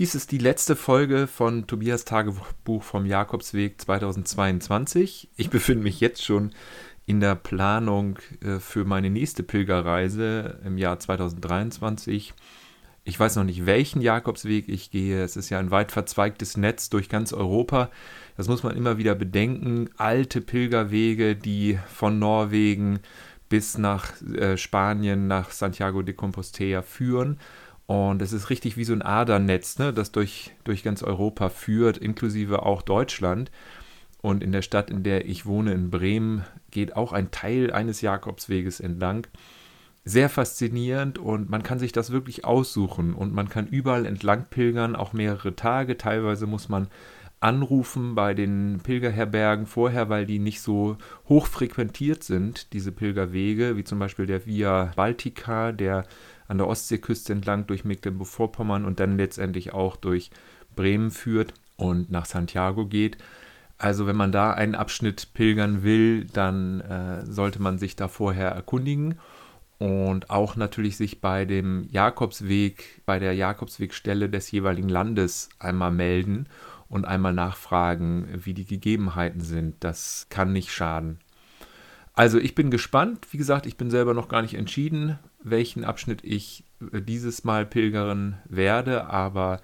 Dies ist die letzte Folge von Tobias Tagebuch vom Jakobsweg 2022. Ich befinde mich jetzt schon in der Planung äh, für meine nächste Pilgerreise im Jahr 2023. Ich weiß noch nicht, welchen Jakobsweg ich gehe. Es ist ja ein weit verzweigtes Netz durch ganz Europa. Das muss man immer wieder bedenken. Alte Pilgerwege, die von Norwegen bis nach äh, Spanien, nach Santiago de Compostela führen. Und es ist richtig wie so ein Adernetz, ne, das durch, durch ganz Europa führt, inklusive auch Deutschland. Und in der Stadt, in der ich wohne, in Bremen, geht auch ein Teil eines Jakobsweges entlang. Sehr faszinierend und man kann sich das wirklich aussuchen und man kann überall entlang pilgern, auch mehrere Tage. Teilweise muss man anrufen bei den Pilgerherbergen vorher, weil die nicht so hoch frequentiert sind, diese Pilgerwege, wie zum Beispiel der Via Baltica, der an der Ostseeküste entlang durch Mecklenburg-Vorpommern und dann letztendlich auch durch Bremen führt und nach Santiago geht. Also wenn man da einen Abschnitt pilgern will, dann äh, sollte man sich da vorher erkundigen und auch natürlich sich bei dem Jakobsweg, bei der Jakobswegstelle des jeweiligen Landes einmal melden und einmal nachfragen, wie die Gegebenheiten sind. Das kann nicht schaden. Also ich bin gespannt. Wie gesagt, ich bin selber noch gar nicht entschieden welchen Abschnitt ich äh, dieses Mal pilgern werde, aber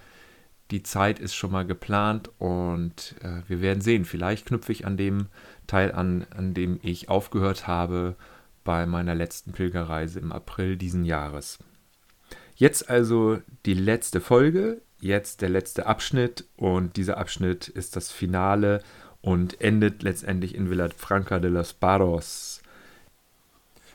die Zeit ist schon mal geplant und äh, wir werden sehen. Vielleicht knüpfe ich an dem Teil an, an dem ich aufgehört habe bei meiner letzten Pilgerreise im April diesen Jahres. Jetzt also die letzte Folge, jetzt der letzte Abschnitt und dieser Abschnitt ist das Finale und endet letztendlich in Villafranca de los Barros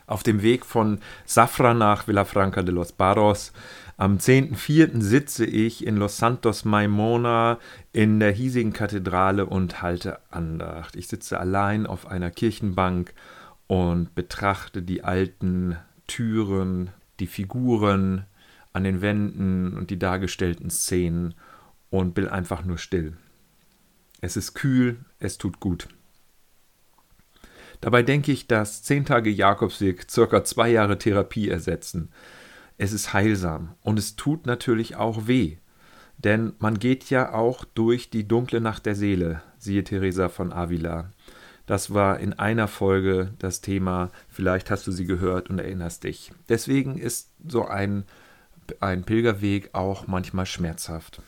auf dem Weg von Safra nach Villafranca de los Barros. Am 10.04. sitze ich in Los Santos Maimona in der hiesigen Kathedrale und halte Andacht. Ich sitze allein auf einer Kirchenbank und betrachte die alten Türen, die Figuren an den Wänden und die dargestellten Szenen und bin einfach nur still. Es ist kühl, es tut gut. Dabei denke ich, dass zehn Tage Jakobsweg circa zwei Jahre Therapie ersetzen. Es ist heilsam und es tut natürlich auch weh. Denn man geht ja auch durch die dunkle Nacht der Seele, siehe Theresa von Avila. Das war in einer Folge das Thema, vielleicht hast du sie gehört und erinnerst dich. Deswegen ist so ein, ein Pilgerweg auch manchmal schmerzhaft.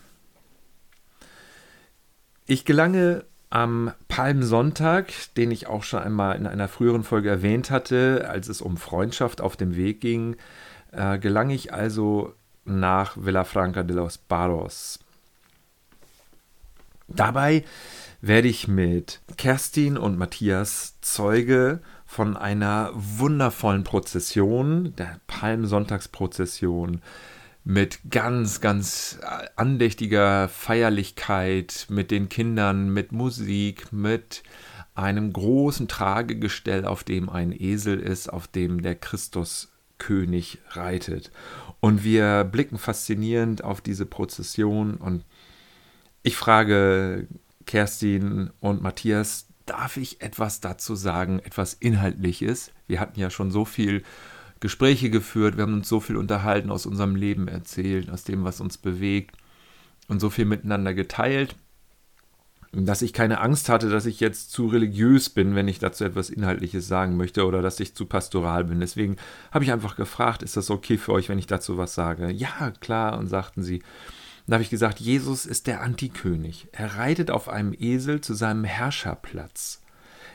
Ich gelange am Palmsonntag, den ich auch schon einmal in einer früheren Folge erwähnt hatte, als es um Freundschaft auf dem Weg ging, äh, gelang ich also nach Villafranca de los Barros. Dabei werde ich mit Kerstin und Matthias Zeuge von einer wundervollen Prozession, der Palmsonntagsprozession, mit ganz, ganz äh, andächtiger Feierlichkeit, mit den Kindern, mit Musik, mit einem großen Tragegestell, auf dem ein Esel ist, auf dem der Christuskönig reitet. Und wir blicken faszinierend auf diese Prozession und ich frage Kerstin und Matthias, darf ich etwas dazu sagen, etwas Inhaltliches? Wir hatten ja schon so viel Gespräche geführt, wir haben uns so viel unterhalten, aus unserem Leben erzählt, aus dem, was uns bewegt und so viel miteinander geteilt, dass ich keine Angst hatte, dass ich jetzt zu religiös bin, wenn ich dazu etwas Inhaltliches sagen möchte oder dass ich zu pastoral bin. Deswegen habe ich einfach gefragt, ist das okay für euch, wenn ich dazu was sage? Ja, klar, und sagten sie. Dann habe ich gesagt, Jesus ist der Antikönig. Er reitet auf einem Esel zu seinem Herrscherplatz.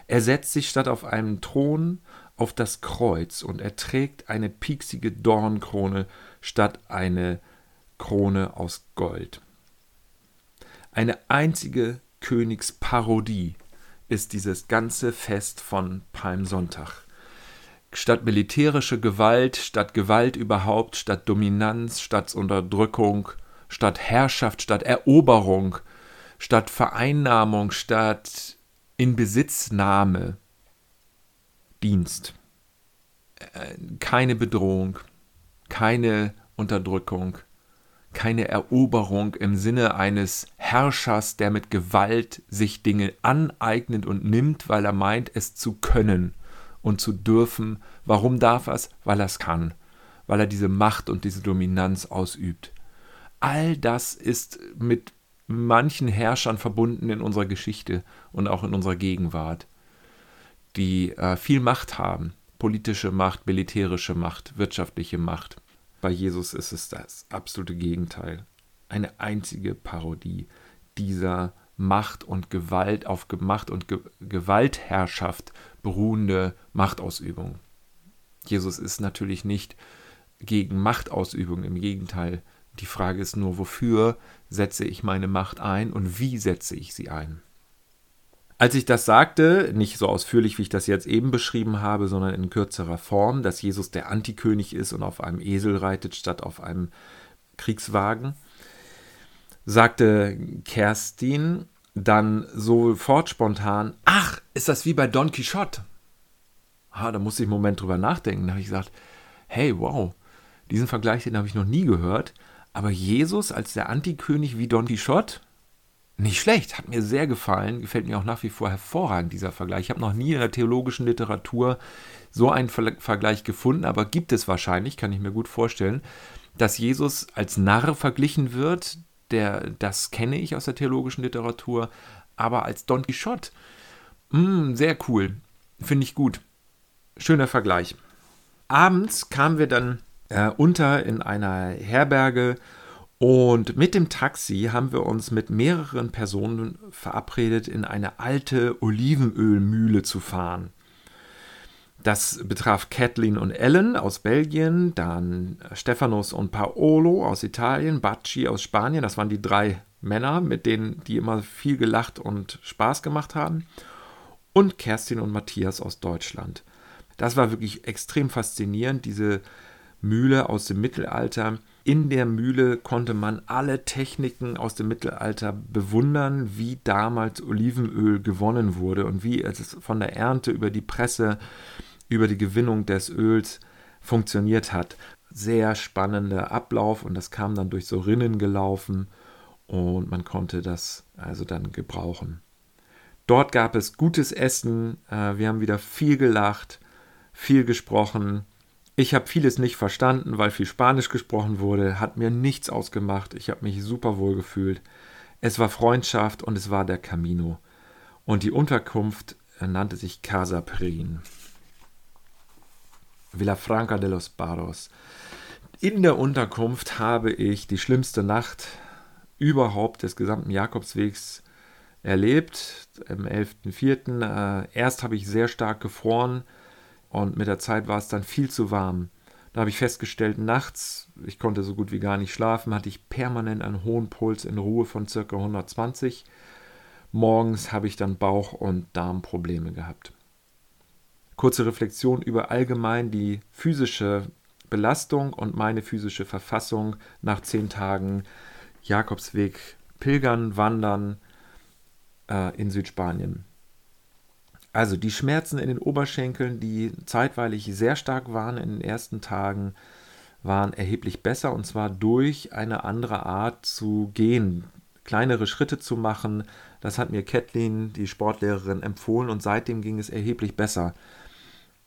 Er setzt sich statt auf einem Thron auf das Kreuz und er trägt eine pieksige Dornkrone statt eine Krone aus Gold. Eine einzige Königsparodie ist dieses ganze Fest von Palmsonntag. Statt militärische Gewalt, statt Gewalt überhaupt, statt Dominanz, statt Unterdrückung, statt Herrschaft, statt Eroberung, statt Vereinnahmung, statt Inbesitznahme Dienst. Keine Bedrohung, keine Unterdrückung, keine Eroberung im Sinne eines Herrschers, der mit Gewalt sich Dinge aneignet und nimmt, weil er meint, es zu können und zu dürfen. Warum darf er es? Weil er es kann, weil er diese Macht und diese Dominanz ausübt. All das ist mit manchen Herrschern verbunden in unserer Geschichte und auch in unserer Gegenwart, die äh, viel Macht haben. Politische Macht, militärische Macht, wirtschaftliche Macht. Bei Jesus ist es das absolute Gegenteil. Eine einzige Parodie dieser Macht und Gewalt auf Macht und Ge Gewaltherrschaft beruhende Machtausübung. Jesus ist natürlich nicht gegen Machtausübung, im Gegenteil. Die Frage ist nur, wofür setze ich meine Macht ein und wie setze ich sie ein? Als ich das sagte, nicht so ausführlich, wie ich das jetzt eben beschrieben habe, sondern in kürzerer Form, dass Jesus der Antikönig ist und auf einem Esel reitet statt auf einem Kriegswagen, sagte Kerstin dann sofort spontan, ach, ist das wie bei Don Quixote? Ah, da musste ich einen Moment drüber nachdenken. Da habe ich gesagt, hey, wow, diesen Vergleich, den habe ich noch nie gehört. Aber Jesus als der Antikönig wie Don Quixote, nicht schlecht, hat mir sehr gefallen, gefällt mir auch nach wie vor hervorragend, dieser Vergleich. Ich habe noch nie in der theologischen Literatur so einen Ver Vergleich gefunden, aber gibt es wahrscheinlich, kann ich mir gut vorstellen, dass Jesus als Narr verglichen wird, der, das kenne ich aus der theologischen Literatur, aber als Don Quixote, mh, hm, sehr cool, finde ich gut. Schöner Vergleich. Abends kamen wir dann äh, unter in einer Herberge und mit dem Taxi haben wir uns mit mehreren Personen verabredet, in eine alte Olivenölmühle zu fahren. Das betraf Kathleen und Ellen aus Belgien, dann Stephanos und Paolo aus Italien, Bacci aus Spanien. Das waren die drei Männer, mit denen die immer viel gelacht und Spaß gemacht haben. Und Kerstin und Matthias aus Deutschland. Das war wirklich extrem faszinierend, diese Mühle aus dem Mittelalter in der Mühle konnte man alle Techniken aus dem Mittelalter bewundern, wie damals Olivenöl gewonnen wurde und wie es von der Ernte über die Presse, über die Gewinnung des Öls funktioniert hat. Sehr spannender Ablauf und das kam dann durch so Rinnen gelaufen und man konnte das also dann gebrauchen. Dort gab es gutes Essen, äh, wir haben wieder viel gelacht, viel gesprochen, ich habe vieles nicht verstanden, weil viel Spanisch gesprochen wurde, hat mir nichts ausgemacht. Ich habe mich super wohl gefühlt. Es war Freundschaft und es war der Camino. Und die Unterkunft nannte sich Casa Perin. Villafranca de los Barros. In der Unterkunft habe ich die schlimmste Nacht überhaupt des gesamten Jakobswegs erlebt. Am 11.04. Äh, erst habe ich sehr stark gefroren und mit der Zeit war es dann viel zu warm. Da habe ich festgestellt, nachts, ich konnte so gut wie gar nicht schlafen, hatte ich permanent einen hohen Puls in Ruhe von ca. 120. Morgens habe ich dann Bauch- und Darmprobleme gehabt. Kurze Reflexion über allgemein die physische Belastung und meine physische Verfassung nach zehn Tagen Jakobsweg Pilgern, Wandern äh, in Südspanien. Also die Schmerzen in den Oberschenkeln, die zeitweilig sehr stark waren in den ersten Tagen, waren erheblich besser und zwar durch eine andere Art zu gehen, kleinere Schritte zu machen. Das hat mir Kathleen, die Sportlehrerin, empfohlen und seitdem ging es erheblich besser.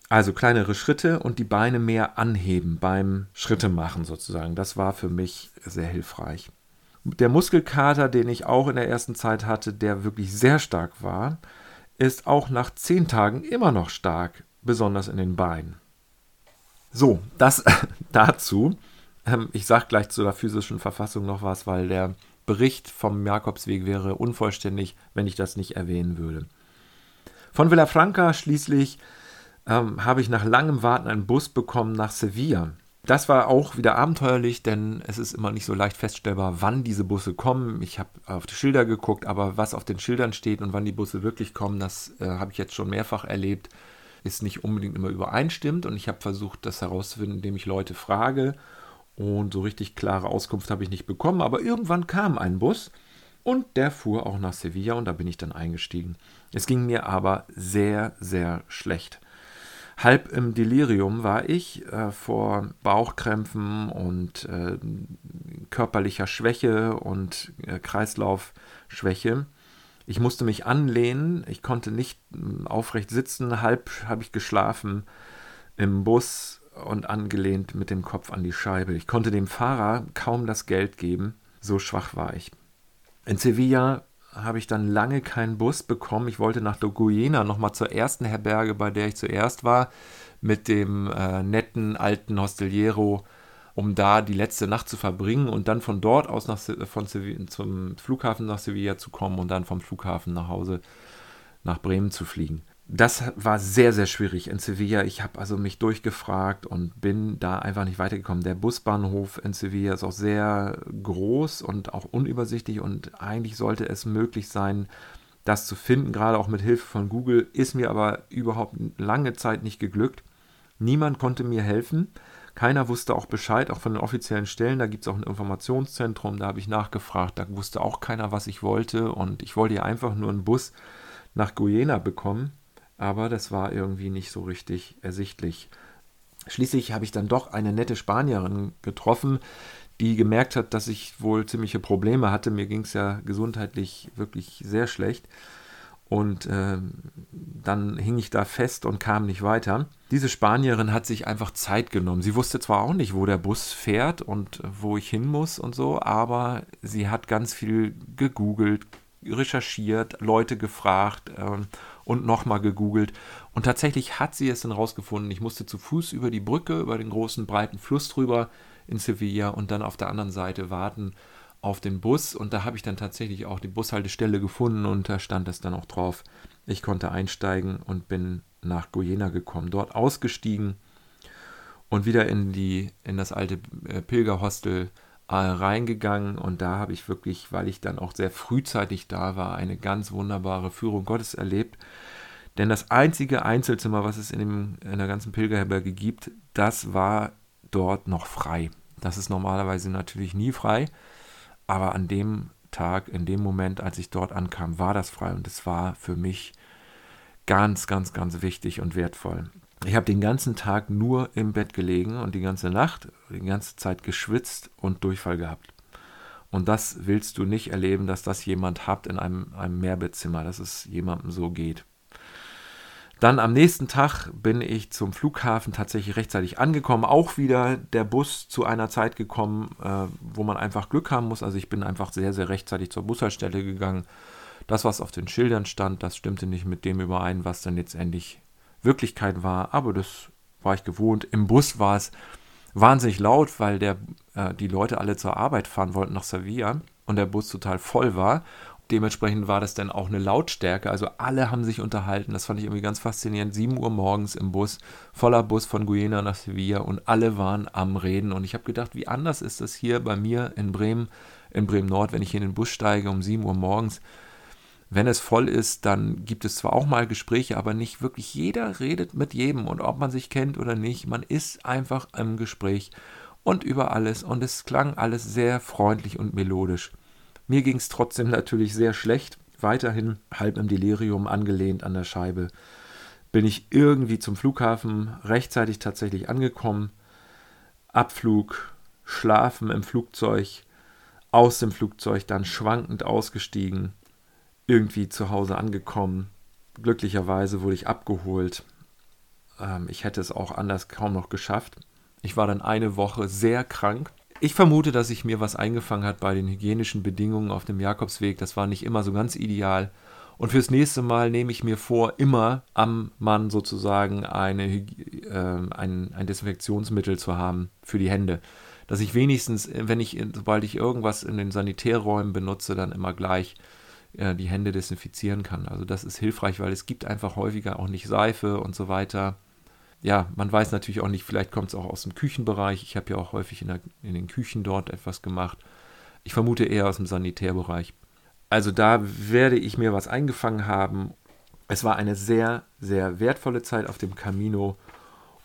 Also kleinere Schritte und die Beine mehr anheben beim Schritte machen sozusagen. Das war für mich sehr hilfreich. Der Muskelkater, den ich auch in der ersten Zeit hatte, der wirklich sehr stark war, ist auch nach zehn Tagen immer noch stark, besonders in den Beinen. So, das dazu. Ähm, ich sage gleich zu der physischen Verfassung noch was, weil der Bericht vom Jakobsweg wäre unvollständig, wenn ich das nicht erwähnen würde. Von Villafranca schließlich ähm, habe ich nach langem Warten einen Bus bekommen nach Sevilla. Das war auch wieder abenteuerlich, denn es ist immer nicht so leicht feststellbar, wann diese Busse kommen. Ich habe auf die Schilder geguckt, aber was auf den Schildern steht und wann die Busse wirklich kommen, das äh, habe ich jetzt schon mehrfach erlebt, ist nicht unbedingt immer übereinstimmt. Und ich habe versucht, das herauszufinden, indem ich Leute frage. Und so richtig klare Auskunft habe ich nicht bekommen. Aber irgendwann kam ein Bus und der fuhr auch nach Sevilla und da bin ich dann eingestiegen. Es ging mir aber sehr, sehr schlecht halb im Delirium war ich äh, vor Bauchkrämpfen und äh, körperlicher Schwäche und äh, Kreislaufschwäche. Ich musste mich anlehnen, ich konnte nicht äh, aufrecht sitzen, halb habe ich geschlafen im Bus und angelehnt mit dem Kopf an die Scheibe. Ich konnte dem Fahrer kaum das Geld geben. So schwach war ich. In Sevilla habe ich dann lange keinen Bus bekommen. Ich wollte nach Doguena nochmal zur ersten Herberge, bei der ich zuerst war, mit dem äh, netten alten Hosteliero, um da die letzte Nacht zu verbringen und dann von dort aus nach, von zum Flughafen nach Sevilla zu kommen und dann vom Flughafen nach Hause nach Bremen zu fliegen das war sehr, sehr schwierig in Sevilla. Ich habe also mich durchgefragt und bin da einfach nicht weitergekommen. Der Busbahnhof in Sevilla ist auch sehr groß und auch unübersichtlich und eigentlich sollte es möglich sein, das zu finden, gerade auch mit Hilfe von Google, ist mir aber überhaupt lange Zeit nicht geglückt. Niemand konnte mir helfen. Keiner wusste auch Bescheid, auch von den offiziellen Stellen. Da gibt es auch ein Informationszentrum, da habe ich nachgefragt. Da wusste auch keiner, was ich wollte. Und ich wollte ja einfach nur einen Bus nach Guyena bekommen aber das war irgendwie nicht so richtig ersichtlich. Schließlich habe ich dann doch eine nette Spanierin getroffen, die gemerkt hat, dass ich wohl ziemliche Probleme hatte. Mir ging es ja gesundheitlich wirklich sehr schlecht. Und äh, dann hing ich da fest und kam nicht weiter. Diese Spanierin hat sich einfach Zeit genommen. Sie wusste zwar auch nicht, wo der Bus fährt und wo ich hin muss und so, aber sie hat ganz viel gegoogelt, recherchiert, Leute gefragt äh, und nochmal gegoogelt. Und tatsächlich hat sie es dann rausgefunden. Ich musste zu Fuß über die Brücke, über den großen breiten Fluss drüber in Sevilla und dann auf der anderen Seite warten auf den Bus. Und da habe ich dann tatsächlich auch die Bushaltestelle gefunden und da stand es dann auch drauf. Ich konnte einsteigen und bin nach Guyena gekommen, dort ausgestiegen und wieder in, die, in das alte äh, Pilgerhostel reingegangen und da habe ich wirklich, weil ich dann auch sehr frühzeitig da war, eine ganz wunderbare Führung Gottes erlebt. Denn das einzige Einzelzimmer, was es in, dem, in der ganzen Pilgerherberge gibt, das war dort noch frei. Das ist normalerweise natürlich nie frei, aber an dem Tag, in dem Moment, als ich dort ankam, war das frei und es war für mich ganz, ganz, ganz wichtig und wertvoll. Ich habe den ganzen Tag nur im Bett gelegen und die ganze Nacht, die ganze Zeit geschwitzt und Durchfall gehabt. Und das willst du nicht erleben, dass das jemand habt in einem, einem Mehrbettzimmer, dass es jemandem so geht. Dann am nächsten Tag bin ich zum Flughafen tatsächlich rechtzeitig angekommen. Auch wieder der Bus zu einer Zeit gekommen, äh, wo man einfach Glück haben muss. Also ich bin einfach sehr, sehr rechtzeitig zur Bushaltestelle gegangen. Das, was auf den Schildern stand, das stimmte nicht mit dem überein, was dann letztendlich Wirklichkeit war, aber das war ich gewohnt. Im Bus war es wahnsinnig laut, weil der, äh, die Leute alle zur Arbeit fahren wollten nach Sevilla und der Bus total voll war. Dementsprechend war das dann auch eine Lautstärke. Also alle haben sich unterhalten. Das fand ich irgendwie ganz faszinierend. 7 Uhr morgens im Bus, voller Bus von Guyena nach Sevilla und alle waren am Reden. Und ich habe gedacht, wie anders ist das hier bei mir in Bremen, in Bremen Nord, wenn ich hier in den Bus steige um 7 Uhr morgens wenn es voll ist, dann gibt es zwar auch mal Gespräche, aber nicht wirklich jeder redet mit jedem und ob man sich kennt oder nicht, man ist einfach im Gespräch und über alles und es klang alles sehr freundlich und melodisch. Mir ging es trotzdem natürlich sehr schlecht, weiterhin halb im Delirium angelehnt an der Scheibe. Bin ich irgendwie zum Flughafen rechtzeitig tatsächlich angekommen. Abflug, Schlafen im Flugzeug, aus dem Flugzeug dann schwankend ausgestiegen irgendwie zu Hause angekommen. Glücklicherweise wurde ich abgeholt. Ähm, ich hätte es auch anders kaum noch geschafft. Ich war dann eine Woche sehr krank. Ich vermute, dass sich mir was eingefangen hat bei den hygienischen Bedingungen auf dem Jakobsweg. Das war nicht immer so ganz ideal. Und fürs nächste Mal nehme ich mir vor, immer am Mann sozusagen eine, äh, ein, ein Desinfektionsmittel zu haben für die Hände. Dass ich wenigstens, wenn ich, sobald ich irgendwas in den Sanitärräumen benutze, dann immer gleich äh, die Hände desinfizieren kann. Also das ist hilfreich, weil es gibt einfach häufiger auch nicht Seife und so weiter. Ja, man weiß natürlich auch nicht, vielleicht kommt es auch aus dem Küchenbereich. Ich habe ja auch häufig in, der, in den Küchen dort etwas gemacht. Ich vermute eher aus dem Sanitärbereich. Also da werde ich mir was eingefangen haben. Es war eine sehr, sehr wertvolle Zeit auf dem Camino.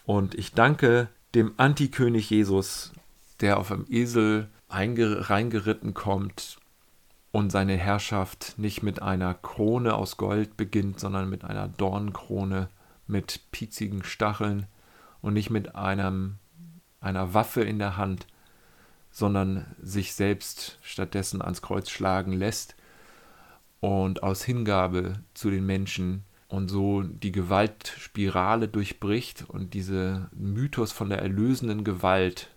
Und ich danke dem Antikönig Jesus, der auf einem Esel reingeritten kommt, und seine Herrschaft nicht mit einer Krone aus Gold beginnt, sondern mit einer Dornenkrone mit piezigen Stacheln und nicht mit einem, einer Waffe in der Hand, sondern sich selbst stattdessen ans Kreuz schlagen lässt und aus Hingabe zu den Menschen und so die Gewaltspirale durchbricht und diese Mythos von der erlösenden Gewalt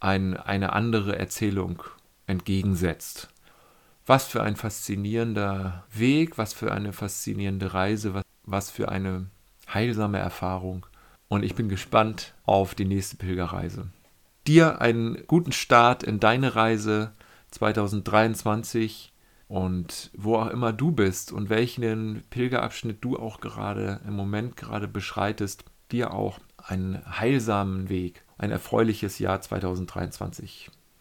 ein, eine andere Erzählung entgegensetzt. Was für ein faszinierender Weg, was für eine faszinierende Reise, was, was für eine heilsame Erfahrung. Und ich bin gespannt auf die nächste Pilgerreise. Dir einen guten Start in deine Reise 2023 und wo auch immer du bist und welchen Pilgerabschnitt du auch gerade im Moment gerade beschreitest, dir auch einen heilsamen Weg, ein erfreuliches Jahr 2023.